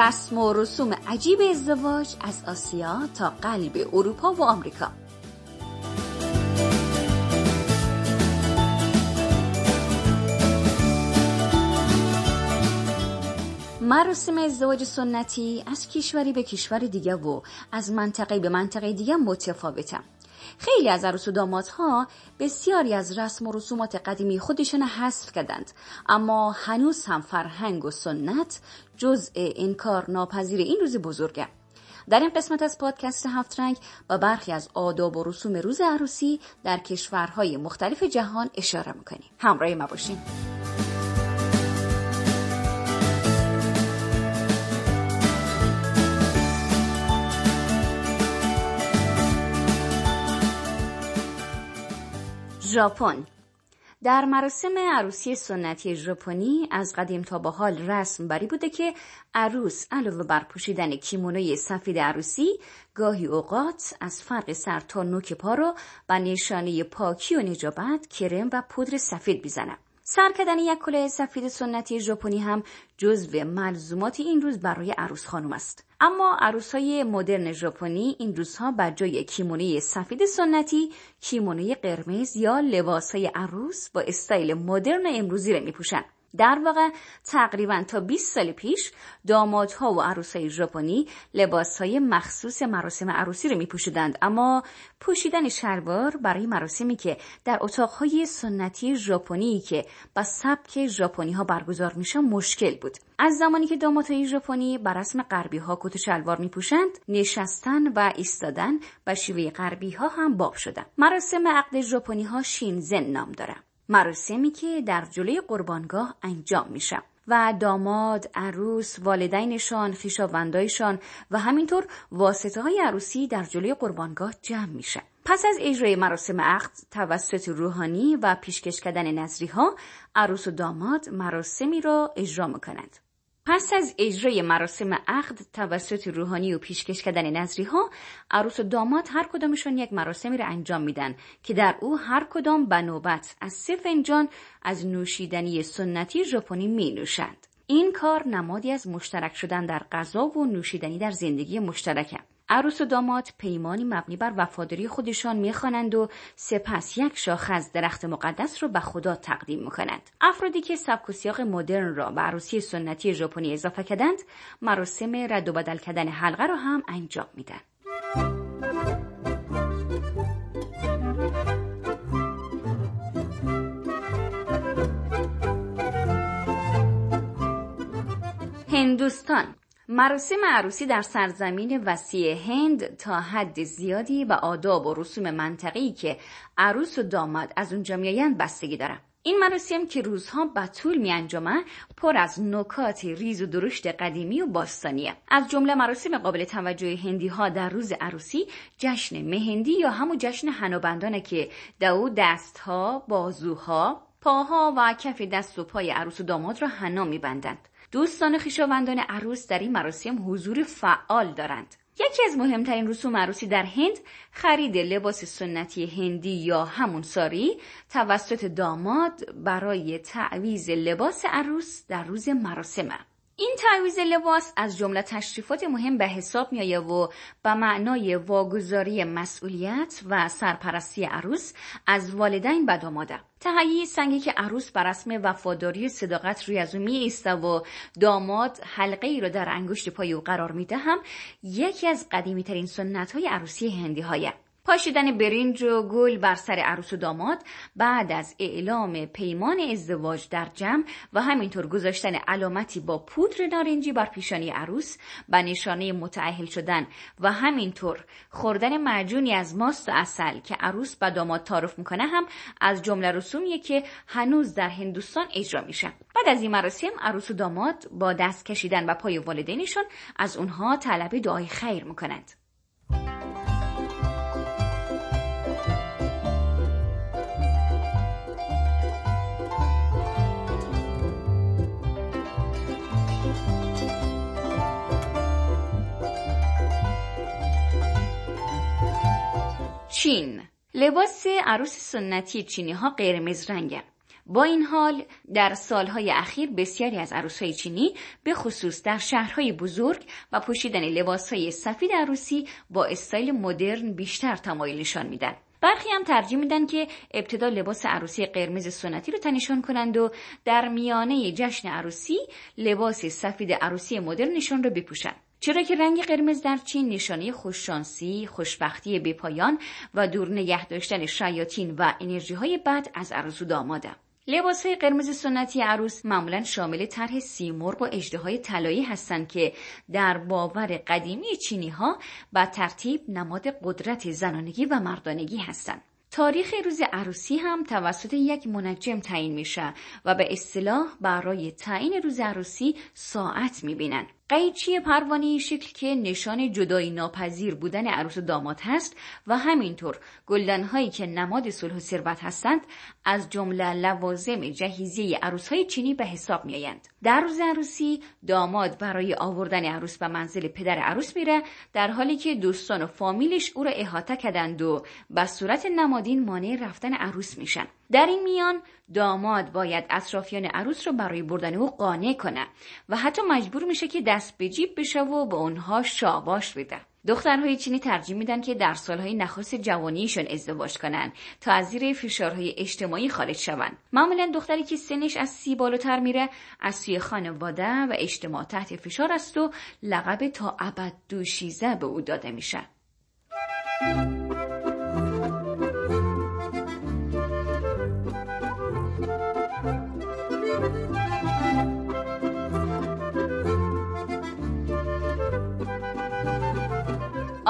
رسم و رسوم عجیب ازدواج از آسیا تا قلب اروپا و آمریکا. مراسم ازدواج سنتی از کشوری به کشور دیگه و از منطقه به منطقه دیگه متفاوتم خیلی از عروس و دامادها بسیاری از رسم و رسومات قدیمی خودشون حذف کردند اما هنوز هم فرهنگ و سنت جزء انکار ناپذیر این روز بزرگه. در این قسمت از پادکست هفت رنگ با برخی از آداب و رسوم روز عروسی در کشورهای مختلف جهان اشاره می‌کنیم. همراه ما باشین. ژاپن. در مراسم عروسی سنتی ژاپنی از قدیم تا به حال رسم بری بوده که عروس علاوه بر پوشیدن کیمونوی سفید عروسی گاهی اوقات از فرق سر تا نوک پا رو به نشانه پاکی و نجابت کرم و پودر سفید بیزنه سر کردن یک کلاه سفید سنتی ژاپنی هم جزو ملزومات این روز برای عروس خانم است. اما عروس های مدرن ژاپنی این روزها بر جای کیمونوی سفید سنتی کیمونوی قرمز یا لباس های عروس با استایل مدرن امروزی را میپوشند. در واقع تقریبا تا 20 سال پیش دامادها و عروسای ژاپنی لباسهای مخصوص مراسم عروسی رو میپوشیدند. اما پوشیدن شلوار برای مراسمی که در اتاقهای سنتی ژاپنی که با سبک ژاپنی ها برگزار میشه مشکل بود. از زمانی که دامادهای ژاپنی بر رسم غربی ها کت و شلوار میپوشند نشستن و ایستادن و شیوه غربی ها هم باب شدن مراسم عقد ژاپنی ها شینزن نام داره مراسمی که در جلوی قربانگاه انجام میشه و داماد، عروس، والدینشان، خویشاوندایشان و همینطور واسطه های عروسی در جلوی قربانگاه جمع میشه. پس از اجرای مراسم عقد توسط روحانی و پیشکش کردن نظری ها، عروس و داماد مراسمی را اجرا می‌کنند. پس از اجرای مراسم عقد توسط روحانی و پیشکش کردن نظری ها عروس و داماد هر کدامشون یک مراسمی را انجام میدن که در او هر کدام به نوبت از سه فنجان از نوشیدنی سنتی ژاپنی می نوشند این کار نمادی از مشترک شدن در غذا و نوشیدنی در زندگی مشترکه. عروس و داماد پیمانی مبنی بر وفاداری خودشان می‌خوانند و سپس یک شاخه از درخت مقدس را به خدا تقدیم می‌کنند. افرادی که سبک و سیاق مدرن را به عروسی سنتی ژاپنی اضافه کردند مراسم رد و بدل کردن حلقه را هم انجام میدن. هندوستان مراسم عروسی در سرزمین وسیع هند تا حد زیادی به آداب و رسوم منطقی که عروس و داماد از اونجا میآیند بستگی داره. این مراسم که روزها به طول می انجامه پر از نکات ریز و درشت قدیمی و باستانیه از جمله مراسم قابل توجه هندی ها در روز عروسی جشن مهندی یا همون جشن هنوبندانه که دو دستها بازوها پاها و کف دست و پای عروس و داماد را حنا میبندند دوستان خویشاوندان عروس در این مراسم حضور فعال دارند. یکی از مهمترین رسوم عروسی در هند خرید لباس سنتی هندی یا همون ساری توسط داماد برای تعویز لباس عروس در روز مراسمه. این تعویز لباس از جمله تشریفات مهم به حساب میآید و به معنای واگذاری مسئولیت و سرپرستی عروس از والدین به داماده تهیه سنگی که عروس بر رسم وفاداری و صداقت روی از او می و داماد حلقه ای را در انگشت پای او قرار میده هم یکی از قدیمی ترین سنت های عروسی هندی های پاشیدن برنج و گل بر سر عروس و داماد بعد از اعلام پیمان ازدواج در جمع و همینطور گذاشتن علامتی با پودر نارنجی بر پیشانی عروس به نشانه متعهل شدن و همینطور خوردن معجونی از ماست و اصل که عروس به داماد تعارف می‌کنه هم از جمله رسومیه که هنوز در هندوستان اجرا میشه. بعد از این مراسم عروس و داماد با دست کشیدن و پای والدینشون از اونها طلب دعای خیر می‌کنند. چین لباس عروس سنتی چینی ها قرمز رنگه با این حال در سالهای اخیر بسیاری از عروسهای چینی به خصوص در شهرهای بزرگ و پوشیدن لباسهای سفید عروسی با استایل مدرن بیشتر تمایل نشان میدن. برخی هم ترجیح میدن که ابتدا لباس عروسی قرمز سنتی رو تنشان کنند و در میانه جشن عروسی لباس سفید عروسی مدرن نشان رو بپوشند. چرا که رنگ قرمز در چین نشانه خوششانسی، خوشبختی بپایان و دور نگه داشتن شیاطین و انرژی های بد از عروس و داماده. لباس های قرمز سنتی عروس معمولا شامل طرح سیمرغ و اجده های طلایی هستند که در باور قدیمی چینی ها و ترتیب نماد قدرت زنانگی و مردانگی هستند. تاریخ روز عروسی هم توسط یک منجم تعیین میشه و به اصطلاح برای تعیین روز عروسی ساعت می‌بینن. قیچی پروانی شکل که نشان جدایی ناپذیر بودن عروس و داماد هست و همینطور گلدنهایی که نماد صلح و ثروت هستند از جمله لوازم جهیزیه عروسهای چینی به حساب میآیند. در روز عروسی داماد برای آوردن عروس به منزل پدر عروس میره در حالی که دوستان و فامیلش او را احاطه کردند و به صورت نمادین مانع رفتن عروس میشن. در این میان داماد باید اطرافیان عروس رو برای بردن او قانع کنه و حتی مجبور میشه که دست به جیب بشه و به اونها شاباش بده. دخترهای چینی ترجیح میدن که در سالهای نخست جوانیشون ازدواج کنن تا از زیر فشارهای اجتماعی خارج شوند معمولا دختری که سنش از سی بالاتر میره از سوی خانواده و اجتماع تحت فشار است و لقب تا ابد دوشیزه به او داده میشه.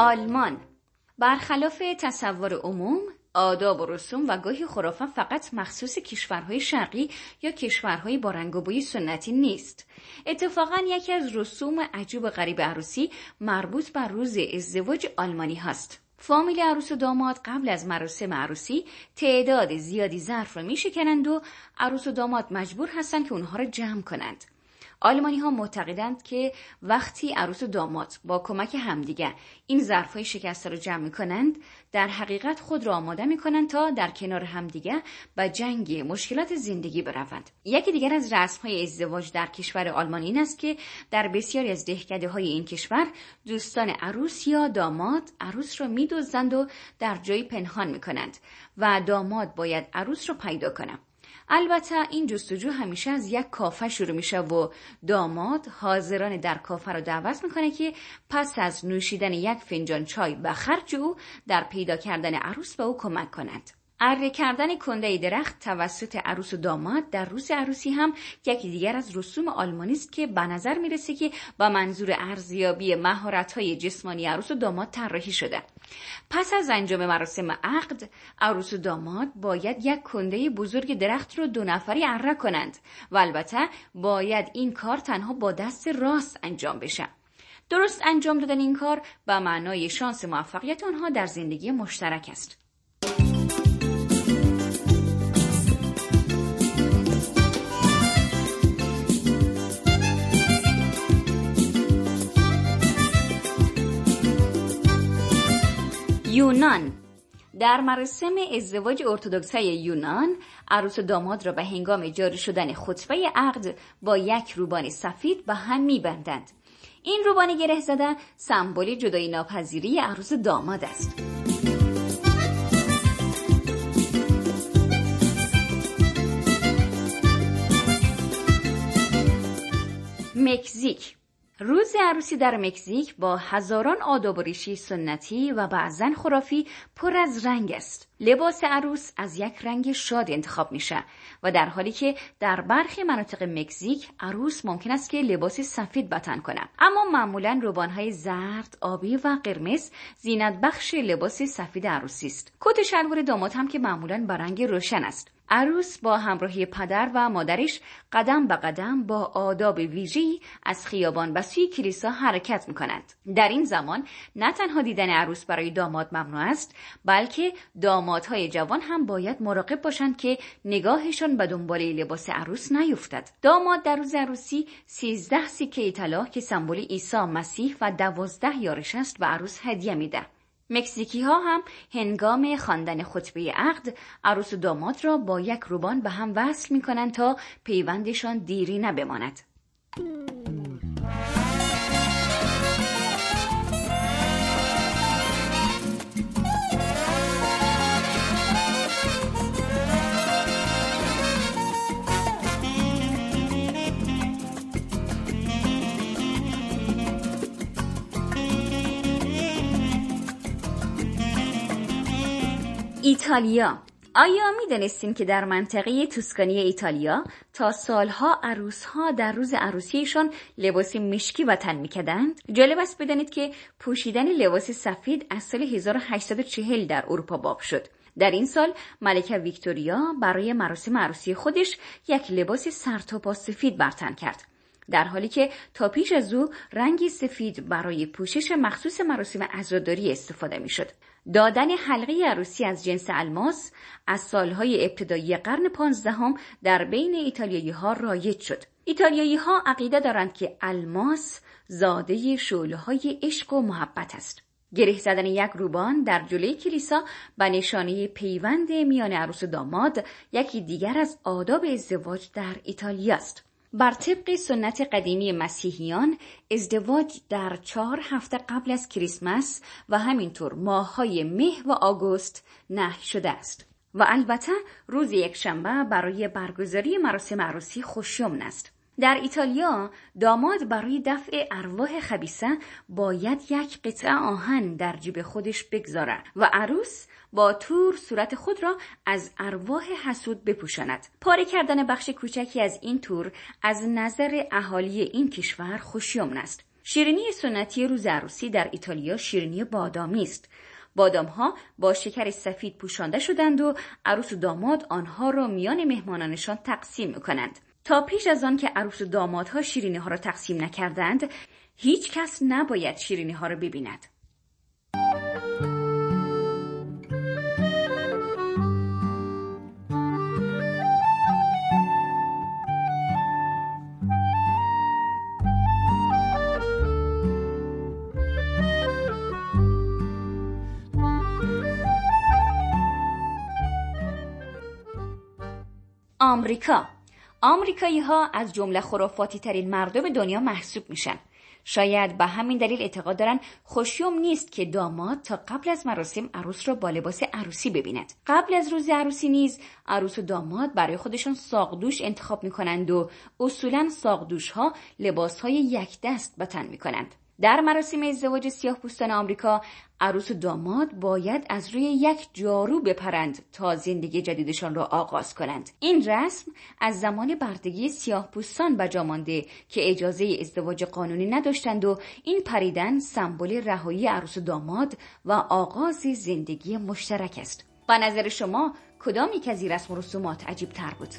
آلمان. برخلاف تصور عموم آداب و رسوم و گاهی خرافه فقط مخصوص کشورهای شرقی یا کشورهای با رنگ و بوی سنتی نیست. اتفاقا یکی از رسوم عجوب غریب عروسی مربوط بر روز ازدواج آلمانی هست فامیل عروس و داماد قبل از مراسم عروسی تعداد زیادی ظرف را میشکنند و عروس و داماد مجبور هستند که اونها را جمع کنند. آلمانی ها معتقدند که وقتی عروس و داماد با کمک همدیگر این ظرف های شکسته رو جمع می کنند در حقیقت خود را آماده می کنند تا در کنار همدیگر به جنگ مشکلات زندگی بروند. یکی دیگر از رسم های ازدواج در کشور آلمان این است که در بسیاری از دهکده های این کشور دوستان عروس یا داماد عروس را می و در جایی پنهان می کنند و داماد باید عروس را پیدا کنند البته این جستجو همیشه از یک کافه شروع میشه و داماد حاضران در کافه رو دعوت می‌کنه که پس از نوشیدن یک فنجان چای به خرج در پیدا کردن عروس به او کمک کنند. اره کردن کنده درخت توسط عروس و داماد در روز عروسی هم یکی دیگر از رسوم آلمانی است که به نظر می‌رسه که با منظور ارزیابی های جسمانی عروس و داماد طراحی شده. پس از انجام مراسم عقد عروس و داماد باید یک کنده بزرگ درخت رو دو نفری اره کنند و البته باید این کار تنها با دست راست انجام بشه. درست انجام دادن این کار به معنای شانس موفقیت آنها در زندگی مشترک است. یونان. در مراسم ازدواج ارتودکسای یونان عروس داماد را به هنگام جاری شدن خطبه عقد با یک روبان سفید به هم میبندند. این روبان گره زده سمبل جدایی ناپذیری عروس داماد است. مکزیک روز عروسی در مکزیک با هزاران آداب و ریشی سنتی و بعضا خرافی پر از رنگ است. لباس عروس از یک رنگ شاد انتخاب میشه و در حالی که در برخی مناطق مکزیک عروس ممکن است که لباس سفید بتن کنه اما معمولا روبانهای زرد، آبی و قرمز زینت بخش لباس سفید عروسی است. کت شلوار داماد هم که معمولا با رنگ روشن است. عروس با همراهی پدر و مادرش قدم به قدم با آداب ویژی از خیابان به سوی کلیسا حرکت می کنند. در این زمان نه تنها دیدن عروس برای داماد ممنوع است بلکه دامادهای جوان هم باید مراقب باشند که نگاهشان به دنبال لباس عروس نیفتد. داماد در روز عروسی سیزده سکه طلا که سمبل عیسی مسیح و دوازده یارش است به عروس هدیه میده. مکزیکی ها هم هنگام خواندن خطبه عقد عروس و داماد را با یک روبان به هم وصل می کنند تا پیوندشان دیری نبماند. ایتالیا آیا می دانستین که در منطقه توسکانی ایتالیا تا سالها عروسها در روز عروسیشان لباس مشکی و تن می‌کردند؟ جالب است بدانید که پوشیدن لباس سفید از سال 1840 در اروپا باب شد. در این سال ملکه ویکتوریا برای مراسم عروسی خودش یک لباس سرتاپا سفید برتن کرد. در حالی که تا پیش از او رنگی سفید برای پوشش مخصوص مراسم عزاداری استفاده می‌شد. دادن حلقه عروسی از جنس الماس از سالهای ابتدایی قرن پانزدهم در بین ایتالیایی ها رایج شد. ایتالیایی ها عقیده دارند که الماس زاده شعله های عشق و محبت است. گره زدن یک روبان در جلوی کلیسا به نشانه پیوند میان عروس و داماد یکی دیگر از آداب ازدواج در ایتالیا است. بر طبق سنت قدیمی مسیحیان ازدواج در چهار هفته قبل از کریسمس و همینطور ماههای مه و آگوست نهی شده است. و البته روز یکشنبه برای برگزاری مراسم عروسی خوشیمن است. در ایتالیا داماد برای دفع ارواح خبیسه باید یک قطعه آهن در جیب خودش بگذارد و عروس با تور صورت خود را از ارواح حسود بپوشاند. پاره کردن بخش کوچکی از این تور از نظر اهالی این کشور خوشیمن است. شیرینی سنتی روز عروسی در ایتالیا شیرینی بادامی است. بادام ها با شکر سفید پوشانده شدند و عروس و داماد آنها را میان مهمانانشان تقسیم می‌کنند. تا پیش از آن که عروس و دامادها شیرینی ها را تقسیم نکردند هیچ کس نباید شیرینی ها را ببیند. آمریکا. آمریکایی ها از جمله خرافاتی ترین مردم دنیا محسوب میشن. شاید به همین دلیل اعتقاد دارن خوشیوم نیست که داماد تا قبل از مراسم عروس را با لباس عروسی ببیند. قبل از روز عروسی نیز عروس و داماد برای خودشان ساقدوش انتخاب می‌کنند و اصولا ساقدوش ها لباس های یک دست به تن می‌کنند. در مراسم ازدواج سیاه پوستان آمریکا عروس و داماد باید از روی یک جارو بپرند تا زندگی جدیدشان را آغاز کنند. این رسم از زمان بردگی سیاه پوستان بجا مانده که اجازه ازدواج قانونی نداشتند و این پریدن سمبل رهایی عروس و داماد و آغاز زندگی مشترک است. به نظر شما کدام یک از این رسم و رسومات عجیب تر بود؟